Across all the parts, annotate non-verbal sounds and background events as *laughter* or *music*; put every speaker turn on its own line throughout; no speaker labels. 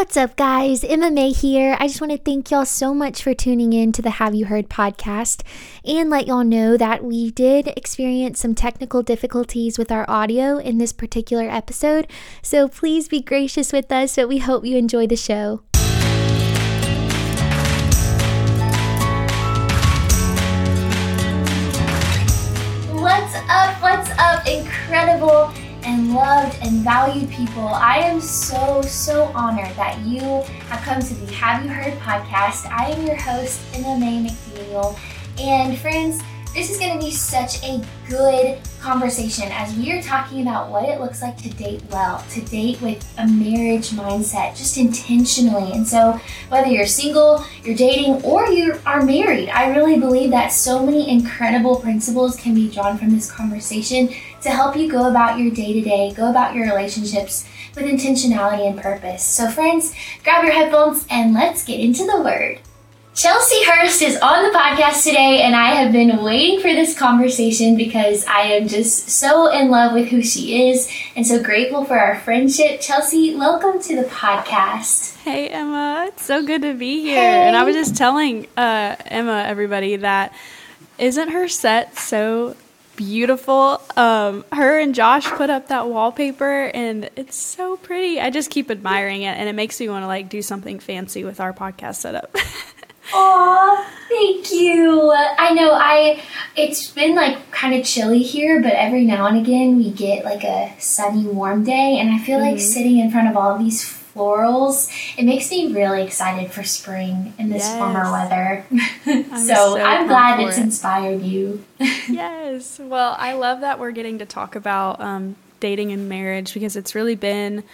What's up, guys? Emma Mae here. I just want to thank y'all so much for tuning in to the Have You Heard podcast and let y'all know that we did experience some technical difficulties with our audio in this particular episode. So please be gracious with us, but we hope you enjoy the show. What's up? What's up? Incredible loved and valued people. I am so, so honored that you have come to the Have You Heard podcast. I am your host, Emma Mae McDaniel. And friends, this is going to be such a good conversation as we are talking about what it looks like to date well, to date with a marriage mindset, just intentionally. And so, whether you're single, you're dating, or you are married, I really believe that so many incredible principles can be drawn from this conversation to help you go about your day to day, go about your relationships with intentionality and purpose. So, friends, grab your headphones and let's get into the word. Chelsea Hurst is on the podcast today, and I have been waiting for this conversation because I am just so in love with who she is and so grateful for our friendship. Chelsea, welcome to the podcast.
Hey, Emma. It's so good to be here. Hey. And I was just telling uh, Emma, everybody, that isn't her set so beautiful. Um, her and Josh put up that wallpaper, and it's so pretty. I just keep admiring it, and it makes me want to like do something fancy with our podcast setup. *laughs*
Aw, thank you. I know I it's been like kind of chilly here, but every now and again we get like a sunny, warm day, and I feel mm-hmm. like sitting in front of all these florals, it makes me really excited for spring in this yes. warmer weather. *laughs* I'm so, so, I'm glad it's it. inspired you. *laughs*
yes. Well, I love that we're getting to talk about um, dating and marriage because it's really been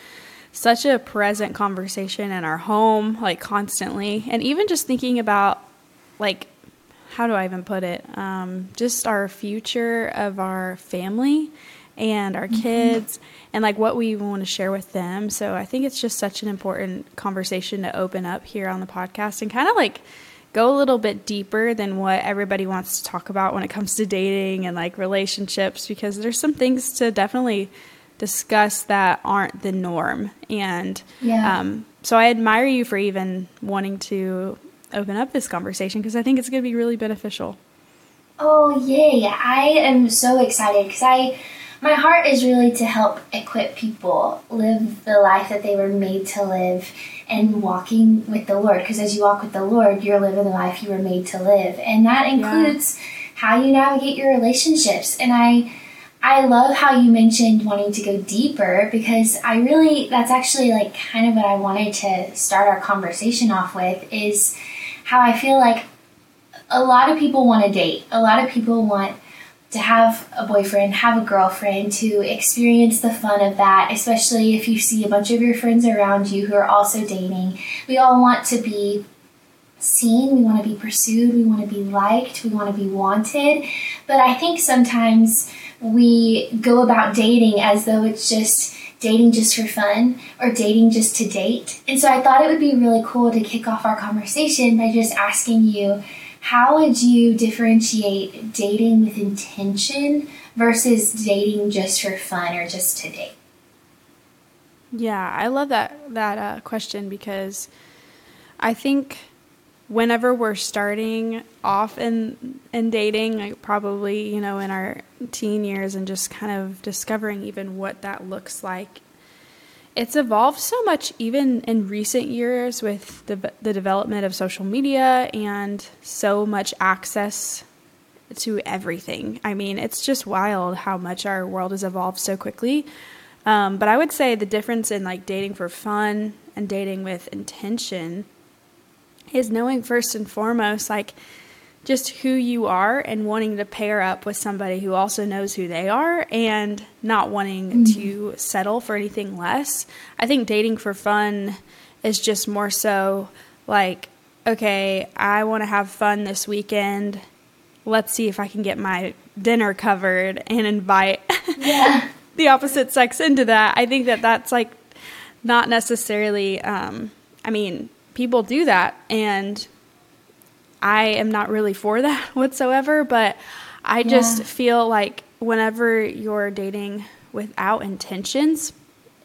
such a present conversation in our home, like constantly. And even just thinking about, like, how do I even put it? Um, just our future of our family and our mm-hmm. And like what we want to share with them. So I think it's just such an important conversation to open up here on the podcast and kind of like go a little bit deeper than what everybody wants to talk about when it comes to dating and like relationships because there's some things to definitely discuss that aren't the norm. And yeah. um, so I admire you for even wanting to open up this conversation because I think it's going to be really beneficial.
Oh, yay. I am so excited because I. My heart is really to help equip people live the life that they were made to live and walking with the Lord. Because as you walk with the Lord, you're living the life you were made to live. And that includes yeah. how you navigate your relationships. And I I love how you mentioned wanting to go deeper because I really, that's actually like kind of what I wanted to start our conversation off with is how I feel like a lot of people want to date. A lot of people want to have a boyfriend, have a girlfriend, to experience the fun of that, especially if you see a bunch of your friends around you who are also dating. We all want to be seen, we want to be pursued, we want to be liked, we want to be wanted. But I think sometimes we go about dating as though it's just dating just for fun or dating just to date. And so I thought it would be really cool to kick off our conversation by just asking you how would you differentiate dating with intention versus dating just for fun or just to date?
Yeah, I love that that uh, question because I think whenever we're starting off in in dating, like probably you know in our teen years, and just kind of discovering even what that looks like. It's evolved so much even in recent years with the the development of social media and so much access to everything. I mean, it's just wild how much our world has evolved so quickly. Um, but I would say the difference in like dating for fun and dating with intention is knowing first and foremost, like, just who you are and wanting to pair up with somebody who also knows who they are and not wanting mm-hmm. to settle for anything less. I think dating for fun is just more so like, okay, I want to have fun this weekend. Let's see if I can get my dinner covered and invite yeah. *laughs* the opposite sex into that. I think that that's like not necessarily, um, I mean, people do that and I am not really for that *laughs* whatsoever, but I just yeah. feel like whenever you're dating without intentions,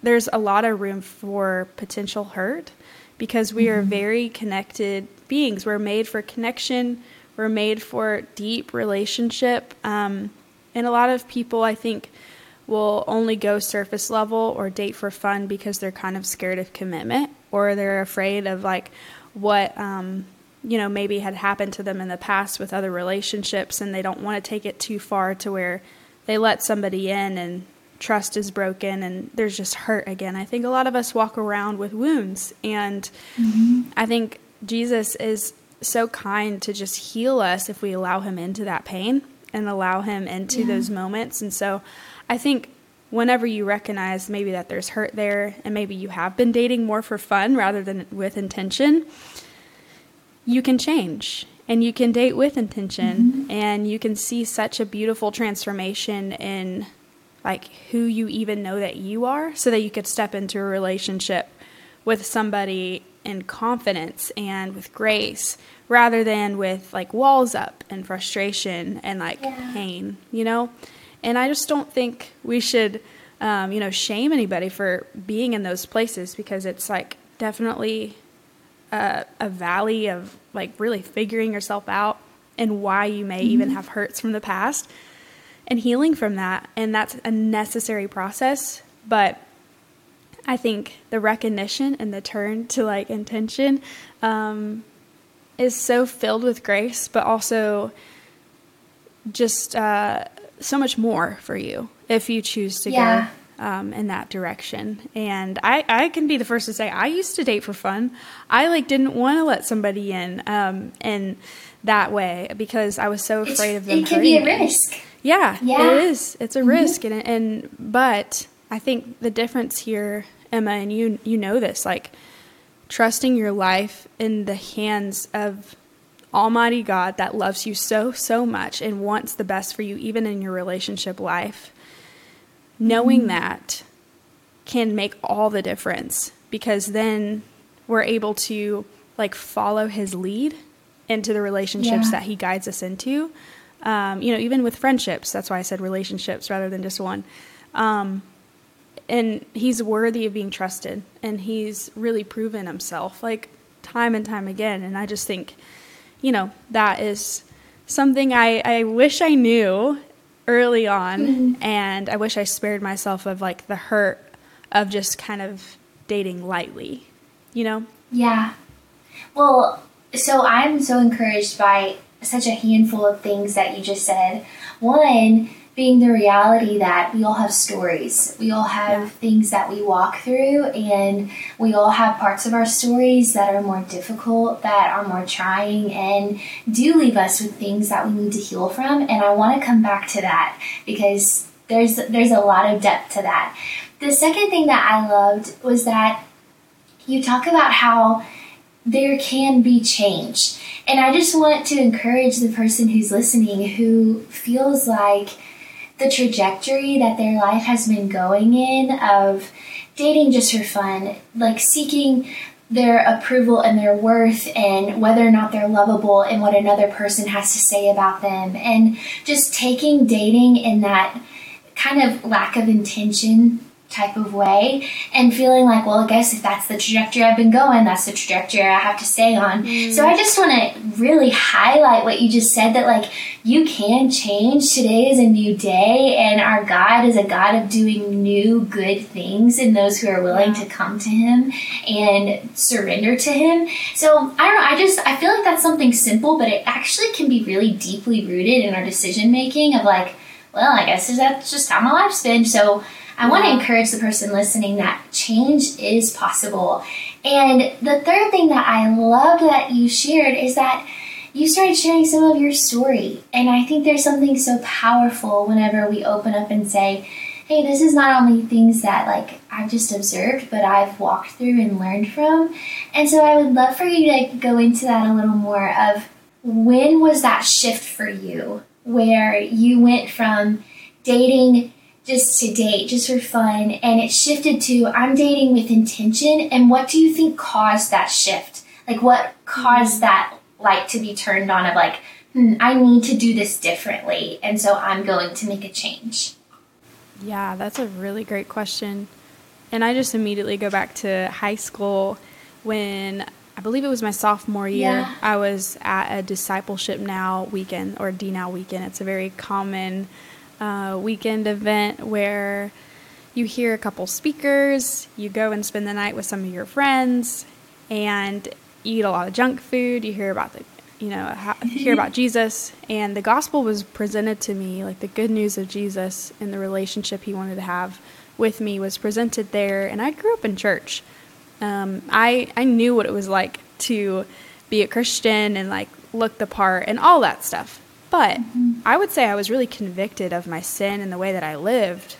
there's a lot of room for potential hurt because we are very connected beings. We're made for connection, we're made for deep relationship. Um, and a lot of people, I think, will only go surface level or date for fun because they're kind of scared of commitment or they're afraid of like what um, you know maybe had happened to them in the past with other relationships and they don't want to take it too far to where they let somebody in and trust is broken and there's just hurt again. I think a lot of us walk around with wounds and mm-hmm. I think Jesus is so kind to just heal us if we allow him into that pain and allow him into yeah. those moments. And so I think whenever you recognize maybe that there's hurt there and maybe you have been dating more for fun rather than with intention, you can change and you can date with intention mm-hmm. and you can see such a beautiful transformation in like who you even know that you are so that you could step into a relationship with somebody in confidence and with grace rather than with like walls up and frustration and like yeah. pain, you know? And I just don't think we should, um, you know, shame anybody for being in those places because it's like definitely a, a valley of like really figuring yourself out and why you may mm-hmm. even have hurts from the past and healing from that. And that's a necessary process. But I think the recognition and the turn to like intention um, is so filled with grace, but also just uh, so much more for you if you choose to yeah. go um, in that direction. And I, I can be the first to say I used to date for fun. I like didn't want to let somebody in um, in that way because I was so afraid it's, of them.
It can be a risk.
Yeah, yeah, it is. It's a mm-hmm. risk, and and but I think the difference here, Emma, and you you know this, like trusting your life in the hands of Almighty God that loves you so, so much and wants the best for you, even in your relationship life. Knowing mm-hmm. that can make all the difference because then we're able to like follow his lead into the relationships yeah. that he guides us into. Um, you know, even with friendships, that's why I said relationships rather than just one. Um, and he's worthy of being trusted and he's really proven himself like time and time again and i just think you know that is something i, I wish i knew early on mm-hmm. and i wish i spared myself of like the hurt of just kind of dating lightly you know?
Yeah. Well so i'm so encouraged by such a handful of things that you just said. One being the reality that we all have stories. We all have yeah. things that we walk through, and we all have parts of our stories that are more difficult, that are more trying, and do leave us with things that we need to heal from. And I want to come back to that because there's there's a lot of depth to that. The second thing that I loved was that you talk about how there can be change. And I just want to encourage the person who's listening who feels like the trajectory that their life has been going in of dating just for fun, like seeking their approval and their worth and whether or not they're lovable and what another person has to say about them. And just taking dating in that kind of lack of intention type of way and feeling like, well, I guess if that's the trajectory I've been going, that's the trajectory I have to stay on. Mm. So I just want to really highlight what you just said that, like, you can change. Today is a new day, and our God is a God of doing new, good things in those who are willing to come to Him and surrender to Him. So I don't know, I just, I feel like that's something simple, but it actually can be really deeply rooted in our decision making of, like, well, I guess that's just how my life's been. So I want to encourage the person listening that change is possible. And the third thing that I love that you shared is that you started sharing some of your story. And I think there's something so powerful whenever we open up and say, hey, this is not only things that like I've just observed, but I've walked through and learned from. And so I would love for you to go into that a little more of when was that shift for you where you went from dating just to date, just for fun, and it shifted to I'm dating with intention. And what do you think caused that shift? Like, what caused mm-hmm. that light to be turned on of like, hmm, I need to do this differently, and so I'm going to make a change?
Yeah, that's a really great question. and I just immediately go back to high school when I believe it was my sophomore year.
Yeah.
I was at a discipleship now weekend or D now weekend. It's a very common uh, weekend event where you hear a couple speakers, you go and spend the night with some of your friends, and eat a lot of junk food. You hear about the, you know, how, hear about *laughs* Jesus, and the gospel was presented to me, like the good news of Jesus and the relationship He wanted to have with me was presented there. And I grew up in church. Um, I I knew what it was like to be a Christian and like look the part and all that stuff. But mm-hmm. I would say I was really convicted of my sin and the way that I lived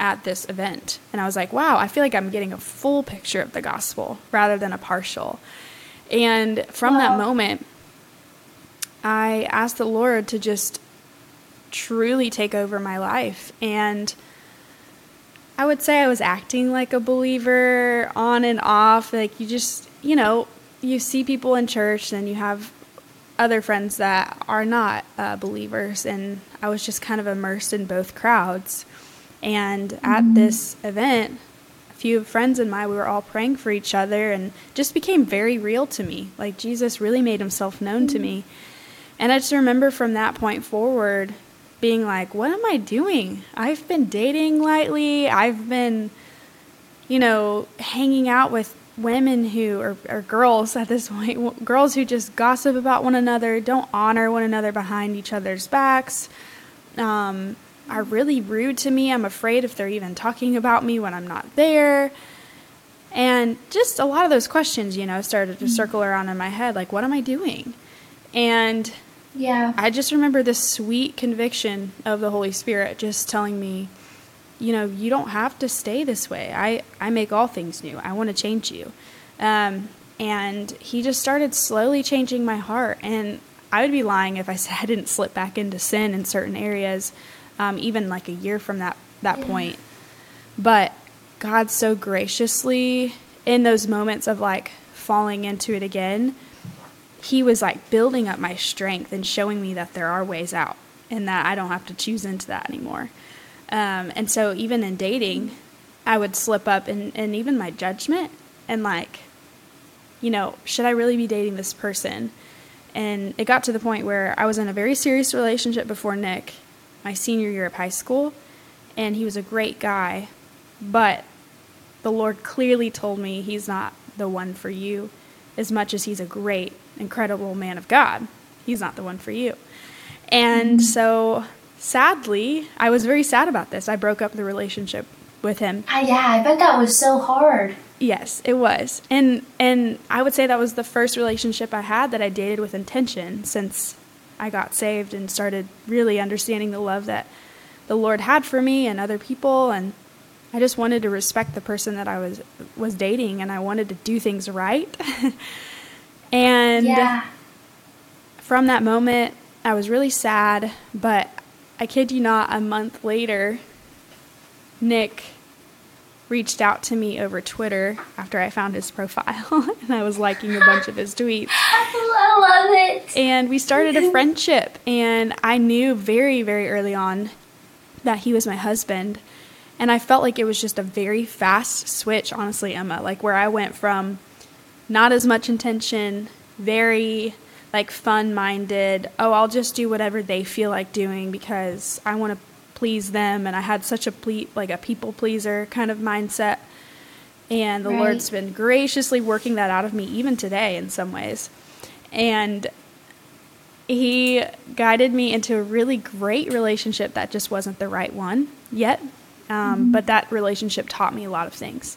at this event. And I was like, wow, I feel like I'm getting a full picture of the gospel rather than a partial. And from that moment, I asked the Lord to just truly take over my life. And I would say I was acting like a believer on and off. Like you just, you know, you see people in church and you have other friends that are not uh, believers. And I was just kind of immersed in both crowds. And at this event, a few friends and I, we were all praying for each other and just became very real to me. Like Jesus really made himself known to me. And I just remember from that point forward being like, what am I doing? I've been dating lightly. I've been, you know, hanging out with women who are, are girls at this point, w- girls who just gossip about one another, don't honor one another behind each other's backs, um, are really rude to me. I'm afraid if they're even talking about me when I'm not there. And just a lot of those questions, you know, started to circle around in my head like, what am I doing? And
Yeah.
I just remember this sweet conviction of the Holy Spirit just telling me, you know, you don't have to stay this way. I, I make all things new. I want to change you. Um, and he just started slowly changing my heart. And I would be lying if I *laughs* said I didn't slip back into sin in certain areas, um, even like a year from that, that
Yeah.
point. But God so graciously, in those moments of like falling into it again, he was like building up my strength and showing me that there are ways out and that I don't have to choose into that anymore. Um, and so even in dating, I would slip up in, in even my judgment and like, you know, should I really be dating this person? And it got to the point where I was in a very serious relationship before Nick, my senior year of high school, and he was a great guy, but the Lord clearly told me he's not the one for you as much as he's a great, incredible man of God. He's not the one for you. And so, sadly, I was very sad about this. I broke up the relationship with him.
I, yeah, I bet that was so hard.
Yes, it was. And and I would say that was the first relationship I had that I dated with intention since I got saved and started really understanding the love that the Lord had for me and other people and I just wanted to respect the person that I was was dating and I wanted to do things right. *laughs* and
Yeah.
from that moment, I was really sad, but I kid you not, a month later, Nick reached out to me over Twitter after I found his profile *laughs* and I was liking a bunch of his tweets. *laughs*
I love it.
And we started a *laughs* friendship, and I knew very, very early on that he was my husband. And I felt like it was just a very fast switch, honestly, Emma, like where I went from not as much intention, very like fun minded, oh, I'll just do whatever they feel like doing because I want to please them. And I had such a ple- like a people pleaser kind of mindset. And the
Right.
Lord's been graciously working that out of me even today in some ways. And he guided me into a really great relationship that just wasn't the right one yet. Um, But that relationship taught me a lot of things.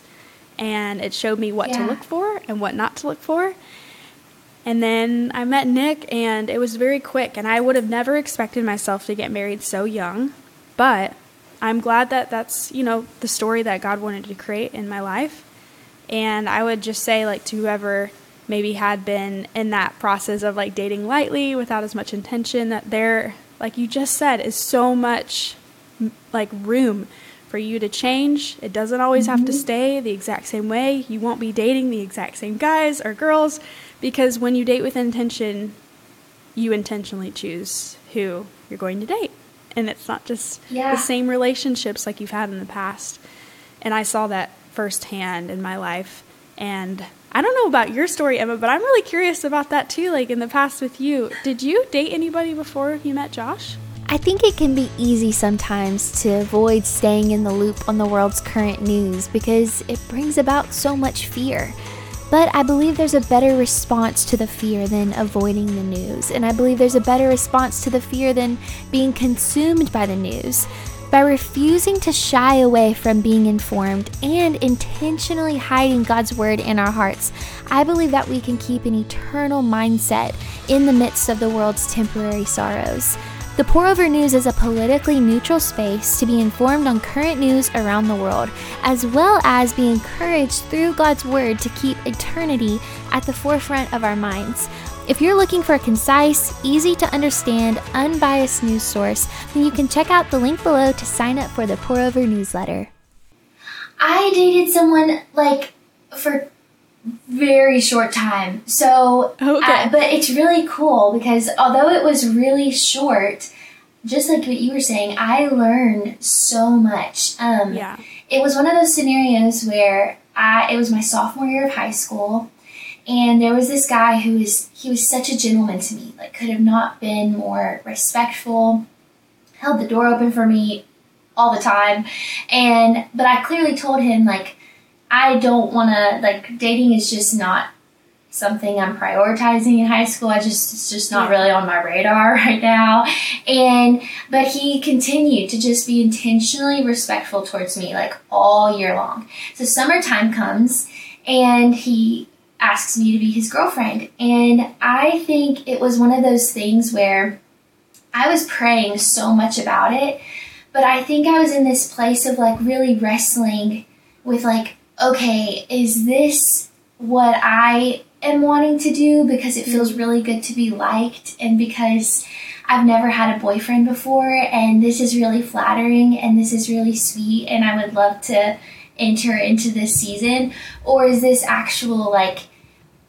And it showed me what to look for and what not to look for. And then I met Nick, and it was very quick. And I would have never expected myself to get married so young. But I'm glad that that's, you know, the story that God wanted to create in my life. And I would just say, like, to whoever maybe had been in that process of like dating lightly without as much intention, that there, like you just said, is so much like room for you to change. It doesn't always have to mm-hmm. stay the exact same way. You won't be dating the exact same guys or girls because when you date with intention, you intentionally choose who you're going to date. And it's not just
Yeah.
the same relationships like you've had in the past. And I saw that firsthand in my life. And I don't know about your story, Emma, but I'm really curious about that too. Like in the past with you, did you date anybody before you met Josh?
I think it can be easy sometimes to avoid staying in the loop on the world's current news because it brings about so much fear. But I believe there's a better response to the fear than avoiding the news. And I believe there's a better response to the fear than being consumed by the news. By refusing to shy away from being informed and intentionally hiding God's word in our hearts, I believe that we can keep an eternal mindset in the midst of the world's temporary sorrows. The Pour Over News is a politically neutral space to be informed on current news around the world, as well as be encouraged through God's Word to keep eternity at the forefront of our minds. If you're looking for a concise, easy to understand, unbiased news source, then you can check out the link below to sign up for the Pour Over newsletter. I dated someone like for very short time. So, okay. Uh, but it's really cool because although it was really short, just like what you were saying, I learned so much. Um, yeah. It was one of those scenarios where I, it was my sophomore year of high school, and there was this guy who was, he was such a gentleman to me, like could have not been more respectful, held the door open for me all the time. And, but I clearly told him, like, I don't want to like dating is just not something I'm prioritizing in high school. I just it's just not really on my radar *laughs* right now. And but he continued to just be intentionally respectful towards me like all year long. So summertime comes and he asks me to be his girlfriend. And I think it was one of those things where I was praying so much about it, but I think I was in this place of like really wrestling with like okay, is this what I am wanting to do? Because it feels mm-hmm. really good to be liked and because I've never had a boyfriend before and this is really flattering and this is really sweet and I would love to enter into this season. Or is this actual like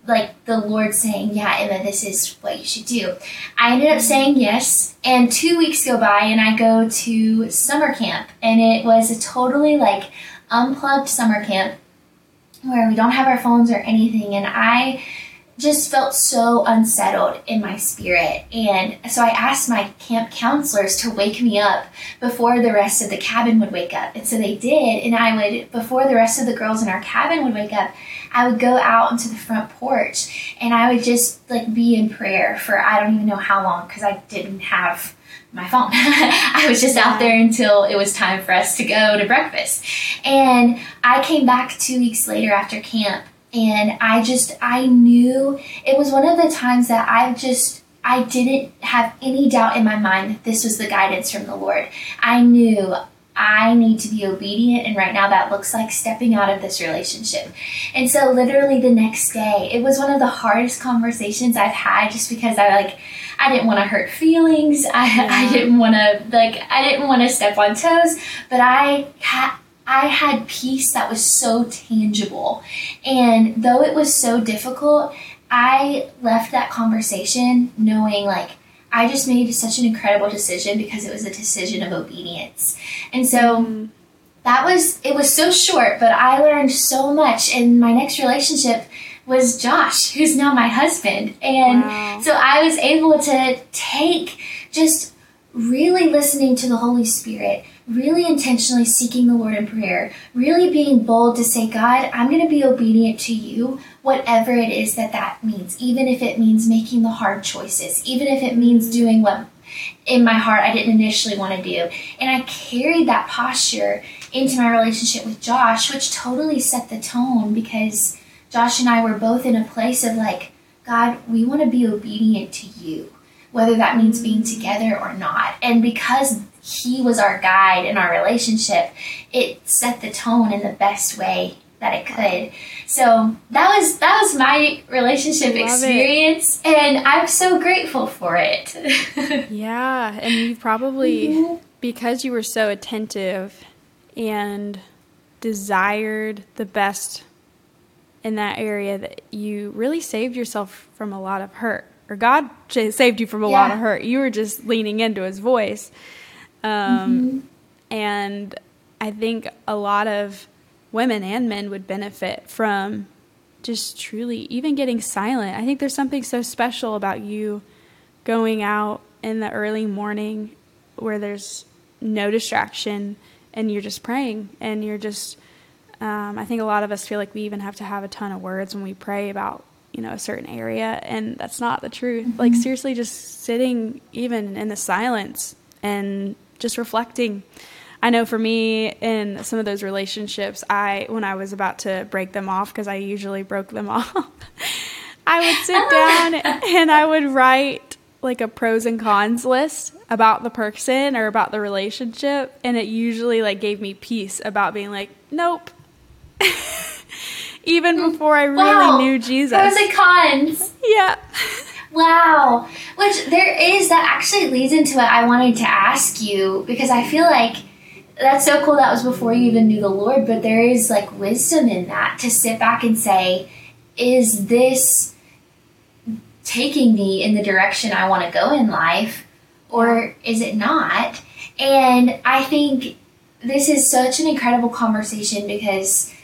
like the Lord saying, Yeah, Emma, this is what you should do. I ended up mm-hmm. saying yes, and two weeks go by, and I go to summer camp, and it was a totally like unplugged summer camp where we don't have our phones or anything. And I just felt so unsettled in my spirit. And so I asked my camp counselors to wake me up before the rest of the cabin would wake up. And so they did. And I would, before the rest of the girls in our cabin would wake up, I would go out onto the front porch and I would just like be in prayer for I don't even know how long because I didn't have my phone. *laughs* I was just out there until it was time for us to go to breakfast. And I came back two weeks later after camp and I just, I knew it was one of the times that I just, I didn't have any doubt in my mind that this was the guidance from the Lord. I knew I need to be obedient, and right now that looks like stepping out of this relationship. And so, literally, the next day, it was one of the hardest conversations I've had just because I like, I didn't want to hurt feelings. I, yeah. I didn't want to like I didn't want to step on toes, but I had I had peace that was so tangible. And though it was so difficult, I left that conversation knowing like I just made such an incredible decision because it was a decision of obedience. And so mm-hmm. that was it was so short, but I learned so much And my next relationship was Josh, who's now my husband. And wow. so I was able to take just really listening to the Holy Spirit, really intentionally seeking the Lord in prayer, really being bold to say, God, I'm going to be obedient to you, whatever it is that that means, even if it means making the hard choices, even if it means doing what in my heart I didn't initially want to do. And I carried that posture into my relationship with Josh, which totally set the tone because Josh and I were both in a place of like, God, we want to be obedient to you, whether that means being together or not. And because he was our guide in our relationship, it set the tone in the best way that it could. So that was that was my relationship Love experience it. and I'm so grateful for it. *laughs*
yeah, and you probably mm-hmm. because you were so attentive and desired the best in that area that you really saved yourself from a lot of hurt or god saved you from a yeah. lot of hurt you were just leaning into his voice um, mm-hmm. and i think a lot of women and men would benefit from just truly even getting silent. I think there's something so special about you going out in the early morning where there's no distraction and you're just praying and you're just um, i think a lot of us feel like we even have to have a ton of words when we pray about you know a certain area and that's not the truth mm-hmm. like seriously just sitting even in the silence and just reflecting. I know for me in some of those relationships i when i was about to break them off because i usually broke them *laughs* off i would sit down *laughs* and i would write like a pros and cons list about the person or about the relationship and it usually like gave me peace about being like nope. *laughs* Even mm. before i really wow. knew jesus
pros and cons.
Yeah
wow which there is that actually leads into what i wanted to ask you because i feel like that's so cool that was before you even knew the lord but there is like wisdom in that to sit back and say is this taking me in the direction I want to go in life or is it not? And I think this is such an incredible conversation because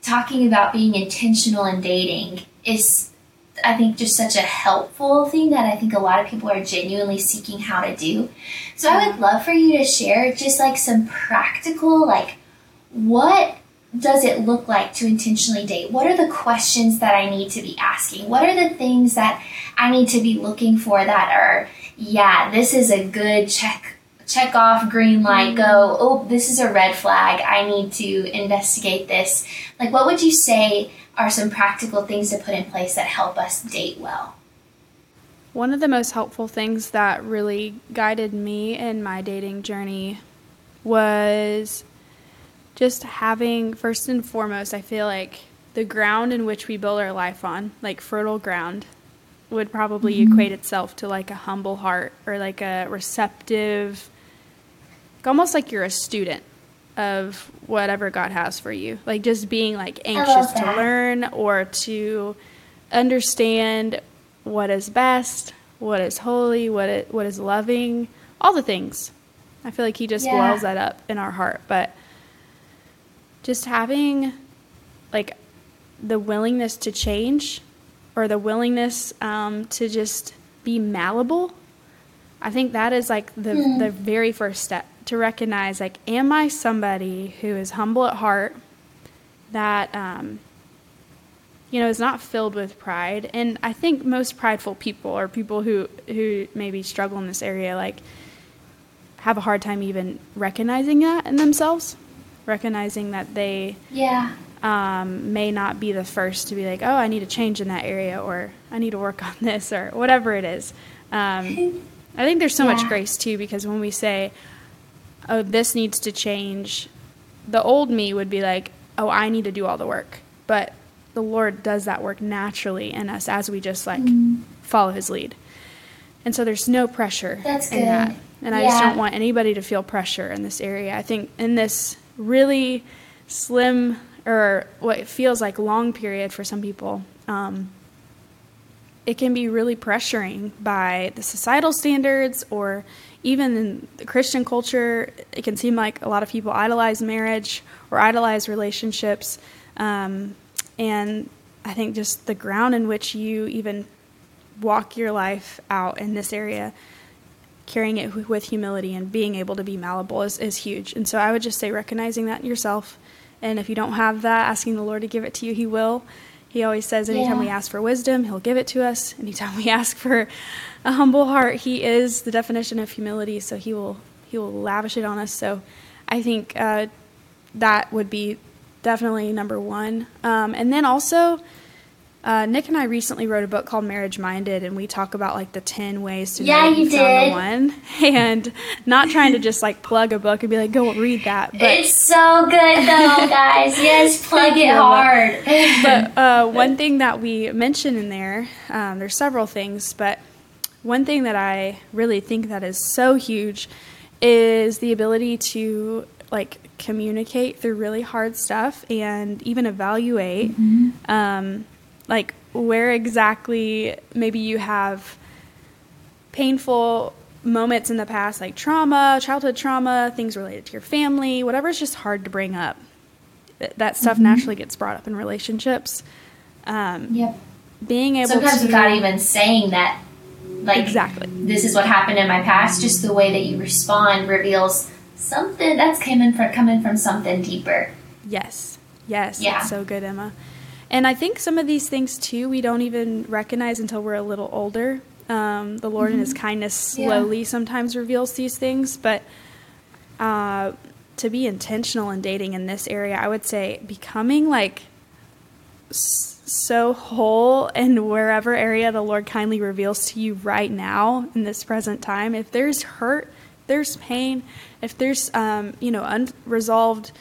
talking about being intentional in dating is I think just such a helpful thing that I think a lot of people are genuinely seeking how to do. So I would love for you to share just like some practical like what does it look like to intentionally date? What are the questions that I need to be asking? What are the things that I need to be looking for that are, yeah, this is a good check check off green light go mm-hmm. oh this is a red flag i need to investigate this like what would you say are some practical things to put in place that help us date well
one of the most helpful things that really guided me in my dating journey was just having first and foremost, I feel like the ground in which we build our life on, like fertile ground, would probably mm-hmm. equate itself to like a humble heart or like a receptive, almost like you're a student of whatever God has for you. Like just being like anxious to learn or to understand what is best, what is holy, what it, what is loving, all the things. I feel like he just yeah. wells that up in our heart. But just having like the willingness to change or the willingness um, to just be malleable i think that is like the, mm. the very first step to recognize like am i somebody who is humble at heart that um, you know is not filled with pride and i think most prideful people or people who who maybe struggle in this area like have a hard time even recognizing that in themselves recognizing that they
yeah
um, may not be the first to be like, oh, I need to change in that area, or I need to work on this, or whatever it is. Um, *laughs* I think there's so yeah. much grace too because when we say, oh, this needs to change, the old me would be like, oh, I need to do all the work, but the Lord does that work naturally in us as we just like mm. follow His lead. And so there's no pressure
That's
in
good.
that. And
yeah.
I just don't want anybody to feel pressure in this area. I think in this really slim or what feels like long period for some people, um, it can be really pressuring by the societal standards or even in the Christian culture. It can seem like a lot of people idolize marriage or idolize relationships. Um, and I think just the ground in which you even walk your life out in this area carrying it with humility and being able to be malleable is, is huge. And so I would just say recognizing that yourself. And if you don't have that, asking the Lord to give it to you, He will. He always says, anytime yeah. we ask for wisdom, He'll give it to us. Anytime *laughs* we ask for a humble heart, He is the definition of humility. So He will He will lavish it on us. So I think uh, that would be definitely number one. Um, and then also uh, Nick and I recently wrote a book called Marriage Minded, and we talk about like the ten ways to
yeah, you did.
one, *laughs* and not trying to just like plug a book and be like, go read that. But
it's so good though, *laughs* guys. Yes, plug it hard.
but *laughs* uh, one thing that we mention in there, um, there's several things, but one thing that I really think that is so huge is the ability to like communicate through really hard stuff and even evaluate. Mm-hmm. Um, like where exactly maybe you have painful moments in the past like trauma childhood trauma things related to your family whatever is just hard to bring up that stuff mm-hmm. naturally gets brought up in relationships. Um,
yep.
Being able
sometimes
to,
without even saying that, like
exactly,
this is what happened in my past. Just the way that you respond reveals something that's coming from coming from something deeper.
Yes. Yes.
Yeah.
So good, Emma. And I think some of these things too we don't even recognize until we're a little older. Um, the Lord mm-hmm. in His kindness slowly yeah. sometimes reveals these things, but uh, to be intentional in dating in this area, I would say becoming like so whole in wherever area the Lord kindly reveals to you right now in this present time. If there's hurt, there's pain, if there's um, you know unresolved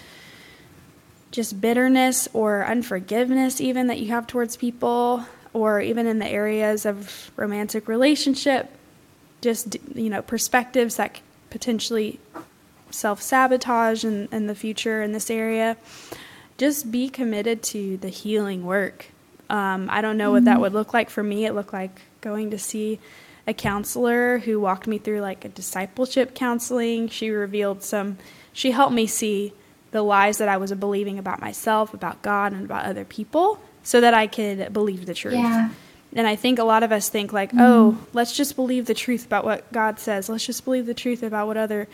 just bitterness or unforgiveness even that you have towards people or even in the areas of romantic relationship just you know perspectives that potentially self-sabotage in, in the future in this area. Just be committed to the healing work. Um, i don't know what that mm-hmm. would look like for me. It looked like going to see a counselor who walked me through like a discipleship counseling. She revealed some she helped me see the lies that I was believing about myself, about God, and about other people so that I could believe the truth.
Yeah.
And I think a lot of us think, like, mm-hmm. oh, let's just believe the truth about what God says. Let's just believe the truth about what other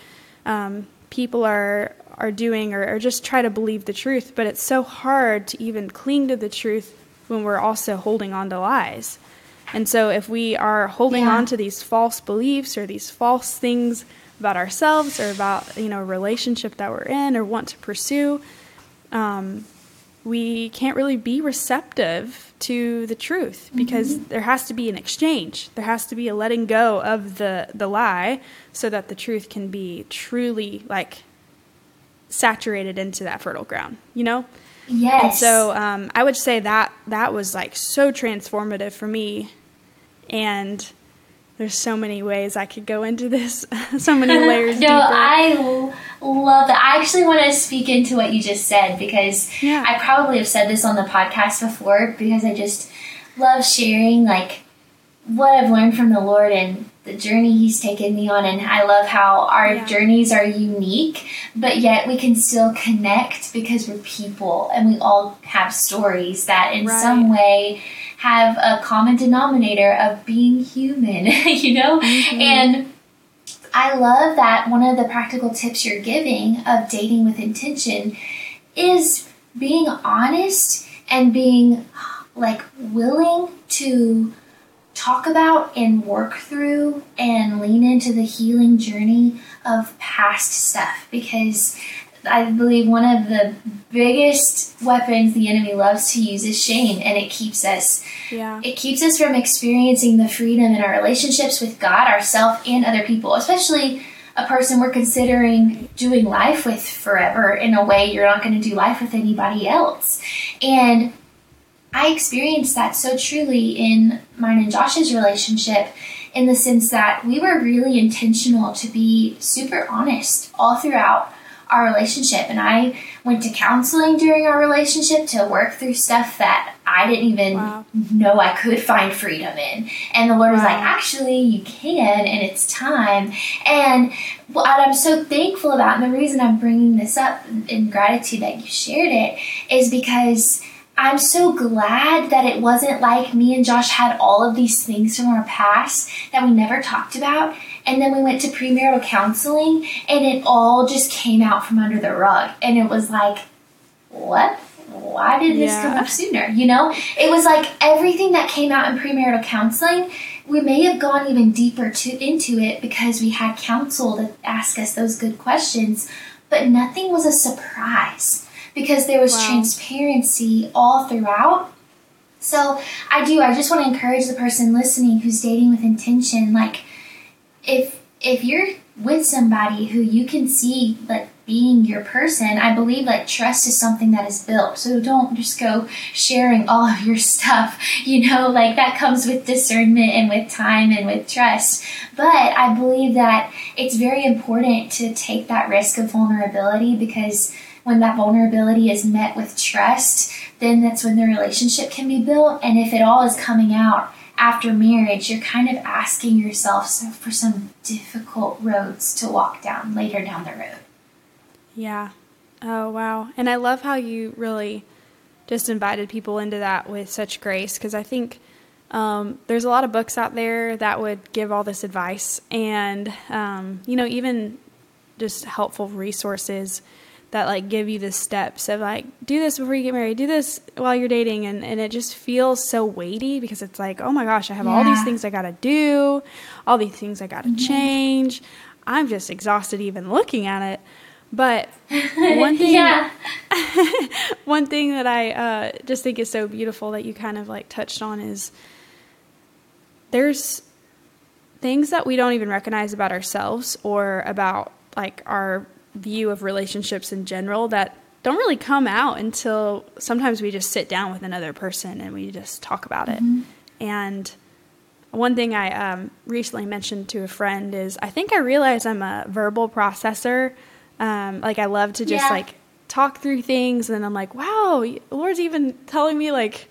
um, people are are doing, or, or just try to believe the truth. But it's so hard to even cling to the truth when we're also holding on to lies. And so, if we are holding yeah. on to these false beliefs or these false things about ourselves or about you know a relationship that we're in or want to pursue um, we can't really be receptive to the truth because mm-hmm. there has to be an exchange. There has to be a letting go of the the lie so that the truth can be truly like saturated into that fertile ground you know?
Yes
and so um, i would say that that was like so transformative for me and there's so many ways I could go into this, *laughs* so many layers. no, deeper.
I love that. I actually want to speak into what you just said because yeah. I probably have said this on the podcast before because I just love sharing like what I've learned from the Lord and the journey He's taken me on. And I love how our yeah. journeys are unique, but yet we can still connect because we're people and we all have stories that in right. some way have a common denominator of being human, *laughs* you know? Mm-hmm. And I love that one of the practical tips you're giving of dating with intention is being honest and being like willing to talk about and work through and lean into the healing journey of past stuff because I believe one of the biggest weapons the enemy loves to use is shame, and it keeps us.
Yeah.
It keeps us from experiencing the freedom in our relationships with God, ourselves, and other people, especially a person we're considering doing life with forever in a way you're not going to do life with anybody else. And I experienced that so truly in mine and Josh's relationship in the sense that we were really intentional to be super honest all throughout our relationship. And I went to counseling during our relationship to work through stuff that I didn't even wow. know I could find freedom in. And the Lord wow. was like, actually, you can, and it's time. And what I'm so thankful about, and the reason I'm bringing this up in gratitude that you shared it, is because I'm so glad that it wasn't like me and Josh had all of these things from our past that we never talked about. And then we went to premarital counseling and it all just came out from under the rug. And it was like, what? Why did this yeah. come up sooner? You know, it was like everything that came out in premarital counseling, we may have gone even deeper to, into it because we had counsel to ask us those good questions, but nothing was a surprise because there was wow. transparency all throughout. So I do, I just want to encourage the person listening who's dating with intention, like if if you're with somebody who you can see like being your person, I believe like trust is something that is built. So don't just go sharing all of your stuff. You know, like that comes with discernment and with time and with trust. But I believe that it's very important to take that risk of vulnerability because when that vulnerability is met with trust, then that's when the relationship can be built. And if it all is coming out after marriage, you're kind of asking yourself for some difficult roads to walk down later down the road.
Yeah. Oh, wow. And I love how you really just invited people into that with such grace because I think um, there's a lot of books out there that would give all this advice and, um, you know, even just helpful resources that like give you the steps of like do this before you get married do this while you're dating and, and it just feels so weighty because it's like oh my gosh i have yeah. all these things i gotta do all these things i gotta mm-hmm. change i'm just exhausted even looking at it but one *laughs* thing *laughs* one thing that i uh, just think is so beautiful that you kind of like touched on is there's things that we don't even recognize about ourselves or about like our view of relationships in general that don't really come out until sometimes we just sit down with another person and we just talk about mm-hmm. it. And one thing I um, recently mentioned to a friend is I think I realize I'm a verbal processor. Um, like I love to just yeah. like talk through things, and I'm like, wow, the Lord's even telling me like,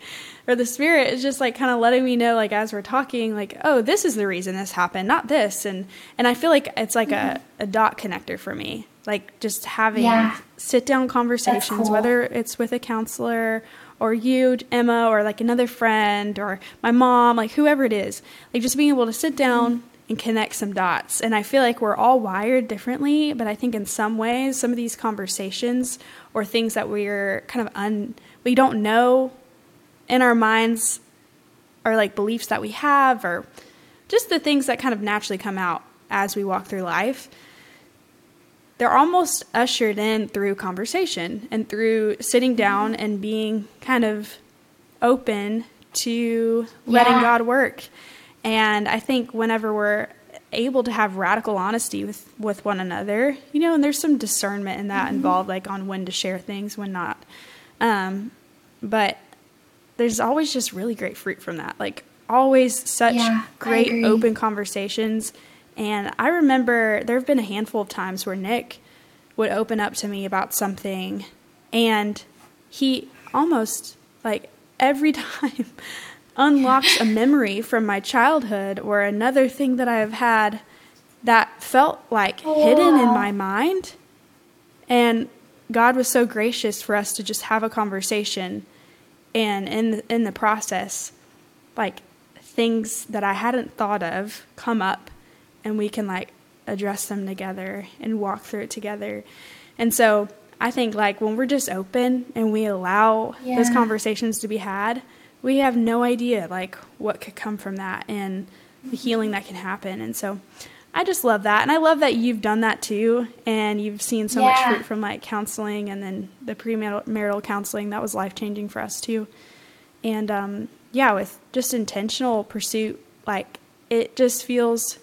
or the Spirit is just like kind of letting me know like as we're talking, like, oh, this is the reason this happened, not this, and and I feel like it's like mm-hmm. a, a dot connector for me like just having yeah. sit down conversations, cool. whether it's with a counselor or you, Emma, or like another friend or my mom, like whoever it is, like just being able to sit down mm-hmm. and connect some dots. And I feel like we're all wired differently, but I think in some ways, some of these conversations or things that we're kind of un, we don't know in our minds are like beliefs that we have or just the things that kind of naturally come out as we walk through life they're almost ushered in through conversation and through sitting down and being kind of open to letting yeah. God work. And I think whenever we're able to have radical honesty with, with one another, you know, and there's some discernment in that mm-hmm. involved, like on when to share things, when not. Um, but there's always just really great fruit from that. Like, always such yeah, great open conversations and I remember there have been a handful of times where Nick would open up to me about something, and he almost like every *laughs* time unlocks a memory from my childhood or another thing that I have had that felt like oh, hidden in my mind. And God was so gracious for us to just have a conversation and in the, in the process like things that I hadn't thought of come up and we can like address them together and walk through it together. And so I think like when we're just open and we allow yeah. those conversations to be had, we have no idea like what could come from that and the healing that can happen. And so I just love that. And I love that you've done that too. And you've seen so yeah. much fruit from like counseling and then the premarital counseling that was life changing for us too. And um, yeah, with just intentional pursuit, like it just feels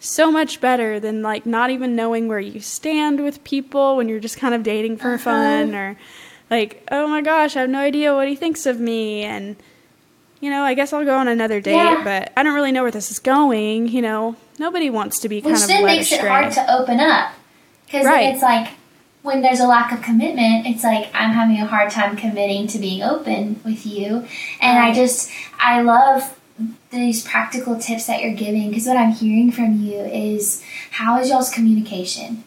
so much better than like not even knowing where you stand with people when you're just kind of dating for uh-huh. fun or like oh my gosh i have no idea what he thinks of me and you know i guess i'll go on another date yeah. but i don't really know where this is going you know nobody wants to be
Which
kind of
then makes astray. it hard to open up because right. it's like when there's a lack of commitment it's like i'm having a hard time committing to being open with you and i just i love these practical tips that you're giving because what I'm hearing from you is how is y'all's communication?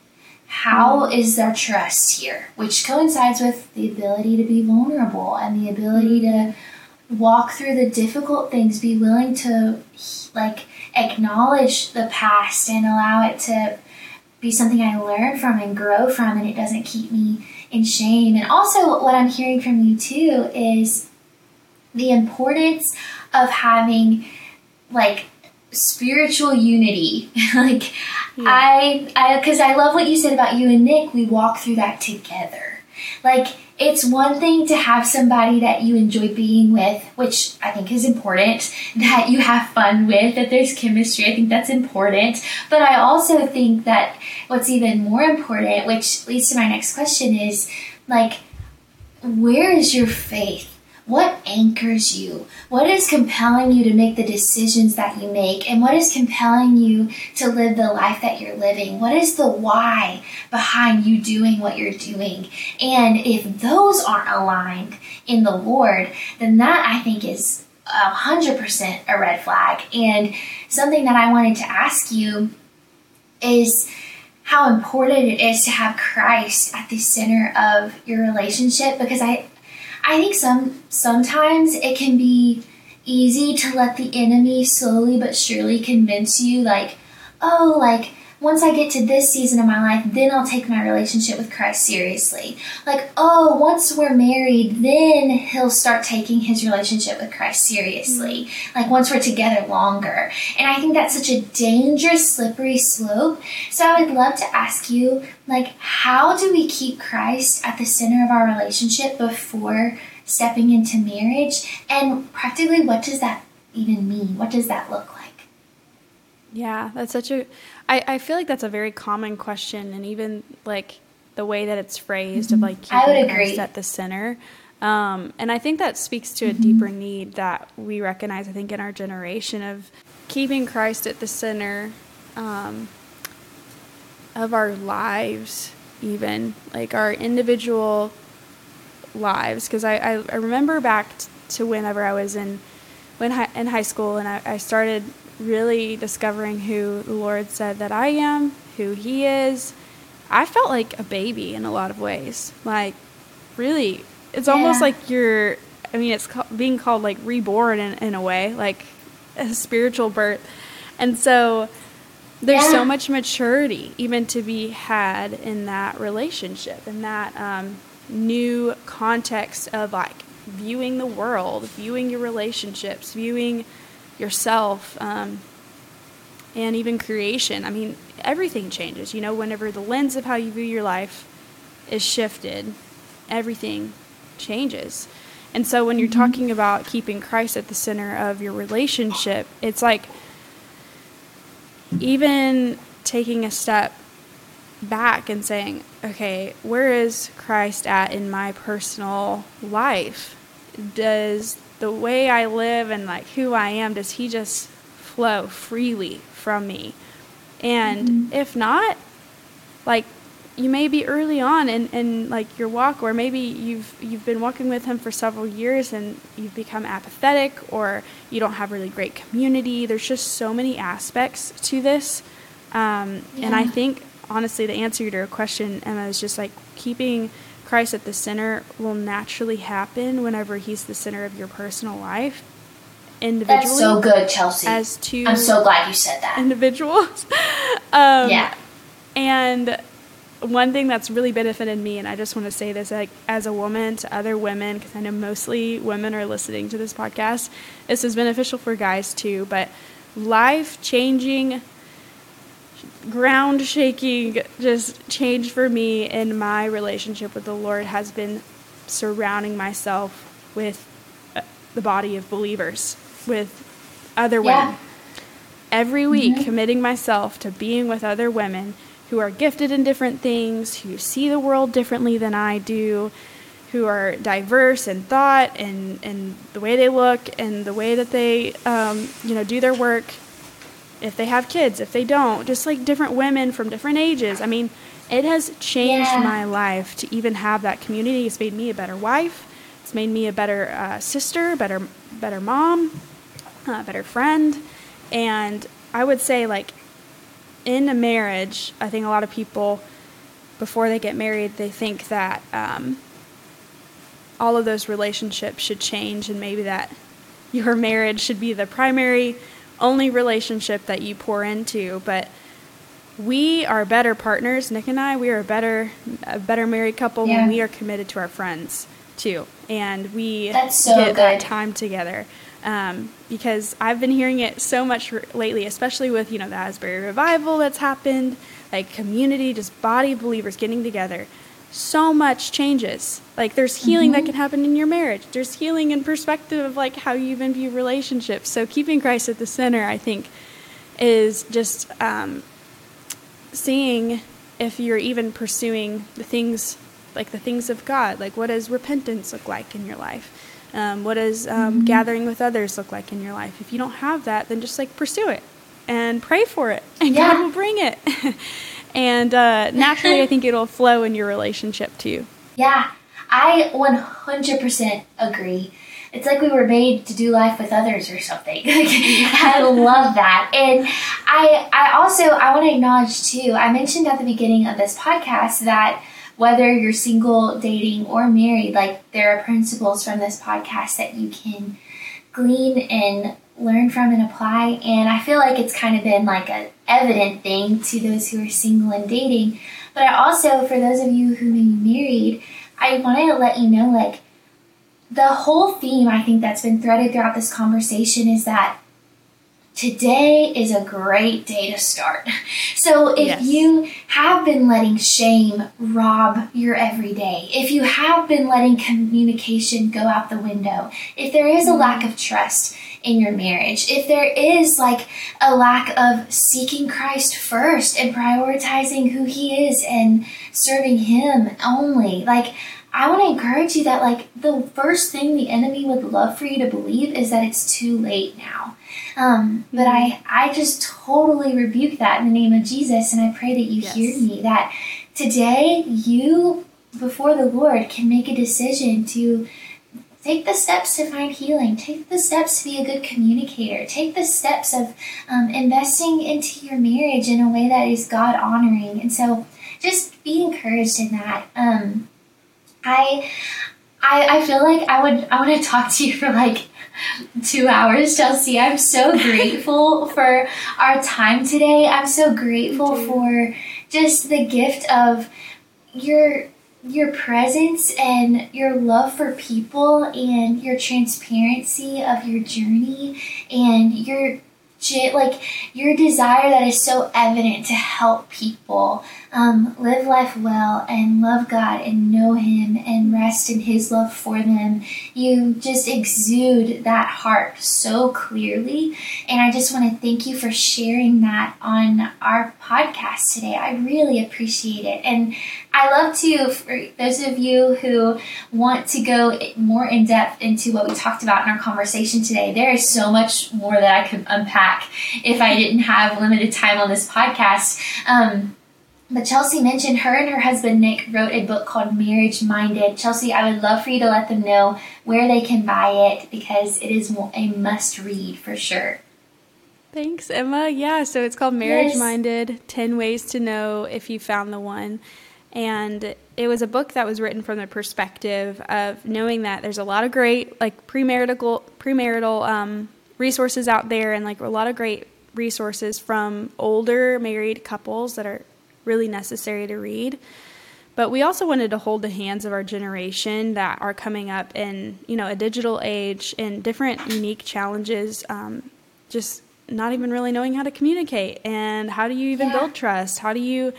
How mm. their trust here? Which coincides with the ability to be vulnerable and the ability to walk through the difficult things, be willing to like acknowledge the past and allow it to be something I learn from and grow from and it doesn't keep me in shame. And also what I'm hearing from you too is the importance of having like spiritual unity. *laughs* Like yeah. i i because i love what you said about you and nick. We walk through that together. Like it's one thing to have somebody that you enjoy being with which i think is important *laughs* that you have fun with that there's chemistry. I think that's important. But i also think that what's even more important which leads to my next question is like where is your faith what anchors you? What is compelling you to make the decisions that you make? And what is compelling you to live the life that you're living? What is the why behind you doing what you're doing? And if those aren't aligned in the Lord, then that I think is a hundred percent a red flag. And something that I wanted to ask you is how important it is to have Christ at the center of your relationship because I I think some sometimes it can be easy to let the enemy slowly but surely convince you like oh like once I get to this season of my life, then I'll take my relationship with Christ seriously. Like, oh, once we're married, then he'll start taking his relationship with Christ seriously. Like, once we're together longer. And I think that's such a dangerous, slippery slope. So I would love to ask you, like, how do we keep Christ at the center of our relationship before stepping into marriage? And practically, what does that even mean? What does that look like?
Yeah, that's such a. I, I feel like that's a very common question, and even like the way that it's phrased mm-hmm. of like keeping Christ at the center. Um, and I think that speaks to a mm-hmm. deeper need that we recognize, I think, in our generation of keeping Christ at the center um, of our lives, even like our individual lives. Because I, I, I, remember back t- to whenever I was in when hi- in high school and I, I started really discovering who the Lord said that I am, who He is, I felt like a baby in a lot of ways. Like, really, it's yeah. almost like you're, I mean, it's being called like reborn in, in a way, like a spiritual birth. And so there's yeah. so much maturity even to be had in that relationship, in that um, new context of like viewing the world, viewing your relationships, viewing yourself, um, and even creation. I mean, everything changes. You know, whenever the lens of how you view your life is shifted, everything changes. And so when you're mm-hmm. talking about keeping Christ at the center of your relationship, it's like even taking a step back and saying, okay, where is Christ at in my personal life? Does the way I live and like who I am, does he just flow freely from me? And mm-hmm. if not, like you may be early on in, in like your walk or maybe you've you've been walking with him for several years and you've become apathetic or you don't have really great community there's just so many aspects to this um, yeah. and i think honestly the answer to your question emma is just like keeping Christ at the center will naturally happen whenever He's the center of your personal life. Individually,
that's so good, Chelsea.
As to
I'm so glad you said that.
Individuals, *laughs* um, yeah. And one thing that's really benefited me, and I just want to say this, like as a woman to other women, because I know mostly women are listening to this podcast. This is beneficial for guys too, but life changing ground shaking just change for me in my relationship with the Lord has been surrounding myself with uh, the body of believers, with other yeah. women. Every week, mm-hmm. committing myself to being with other women who are gifted in different things, who see the world differently than I do, who are diverse in thought and, and the way they look and the way that they um, you know do their work if they have kids, if they don't, just like different women from different ages. I mean, it has changed yeah. my life to even have that community. It's made me a better wife. It's made me a better uh, sister, better better mom, uh, better friend. And I would say like in a marriage, I think a lot of people before they get married, they think that um, all of those relationships should change, and maybe that *laughs* your marriage should be the primary only relationship that you pour into, but we are better partners. Nick and I, we are a better, a better married couple yeah. when we are committed to our friends too, and we
so
get
good.
that time together. Um, because I've been hearing it so much lately, especially with you know the Asbury revival that's happened, like community, just body of believers getting together so much changes. Like there's healing mm-hmm. that can happen in your marriage. There's healing in perspective of like how you even view relationships. So keeping Christ at the center, I think, is just um, seeing if you're even pursuing the things like the things of God. Like what does repentance look like in your life? Um, what does um, mm-hmm. gathering with others look like in your life? If you don't have that, then just like pursue it and pray for it, and yeah. God will bring it. *laughs* and uh, naturally, I think it'll flow in your relationship too.
Yeah, I 100% agree. it's like we were made to do life with others or something. *laughs* I love that. And I I also I want to acknowledge too, I mentioned at the beginning of this podcast that whether you're single, dating, or married, like there are principles from this podcast that you can glean and learn from and apply. And I feel like it's kind of been like an evident thing to those who are single and dating. But I also, for those of you who may be married, I wanted to let you know like the whole theme I think that's been threaded throughout this conversation is that today is a great day to start. *laughs* So if yes. you have been letting shame rob your everyday, if you have been letting communication go out the window, if there is a mm-hmm. lack of trust in your marriage, if there is like a lack of seeking Christ first and prioritizing who he is and serving him only, like I want to encourage you that like the first thing the enemy would love for you to believe is that it's too late now. Um, but I I just totally rebuke that in the name of Jesus, and I pray that you yes. hear me. That today you before the Lord can make a decision to take the steps to find healing. Take the steps to be a good communicator. Take the steps of um, investing into your marriage in a way that is god honoring and so just be encouraged in that. Um, I, I, I feel like I would I want to *laughs* talk to you for like two hours, Chelsea. I'm so *laughs* grateful for our time today. I'm so grateful for just the gift of your your presence and your love for people and your transparency of your journey and your like your desire that is so evident to help people um, live life well and love God and know Him and rest in His love for them. You just exude that heart so clearly. And I just want to thank you for sharing that on our podcast today. I really appreciate it. And I love to, for those of you who want to go more in depth into what we talked about in our conversation today, there is so much more that I could unpack if I didn't have limited time on this podcast. Um, but Chelsea mentioned her and her husband Nick wrote a book called Marriage Minded. Chelsea, I would love for you to let them know where they can buy it because it is a must read for sure.
Thanks, Emma. Yeah, so it's called Marriage yes. Minded 10 Ways to Know If You Found the One. And it was a book that was written from the perspective of knowing that there's a lot of great, like premarital, premarital um, resources out there, and like a lot of great resources from older married couples that are really necessary to read. But we also wanted to hold the hands of our generation that are coming up in, you know, a digital age and different unique challenges, um, just not even really knowing how to communicate and how do you even yeah. build trust? How do you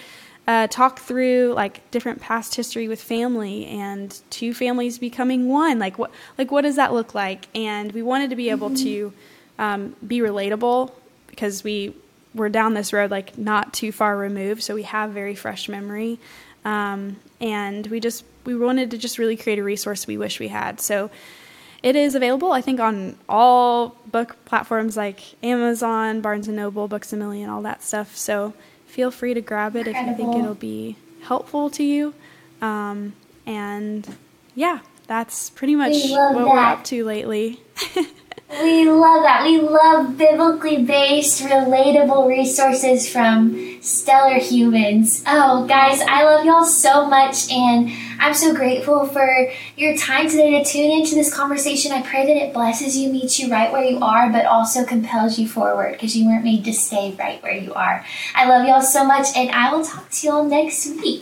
uh, talk through like different past history with family and two families becoming one? Like what, like what does that look like? And we wanted to be able mm-hmm. to um, be relatable because we we're down this road like not too far removed, so we have very fresh memory. Um, and we just we wanted to just really create a resource we wish we had. So it is available, I think, on all book platforms like Amazon, Barnes and Noble, Books a Million, all that stuff. So feel free to grab it Incredible. if you think it'll be helpful to you. Um, and yeah, that's pretty much what that. we're up to lately. *laughs*
We love that. We love biblically based, relatable resources from stellar humans. Oh, guys, I love y'all so much, and I'm so grateful for your time today to tune into this conversation. I pray that it blesses you, meets you right where you are, but also compels you forward because you weren't made to stay right where you are. I love y'all so much, and I will talk to y'all next week.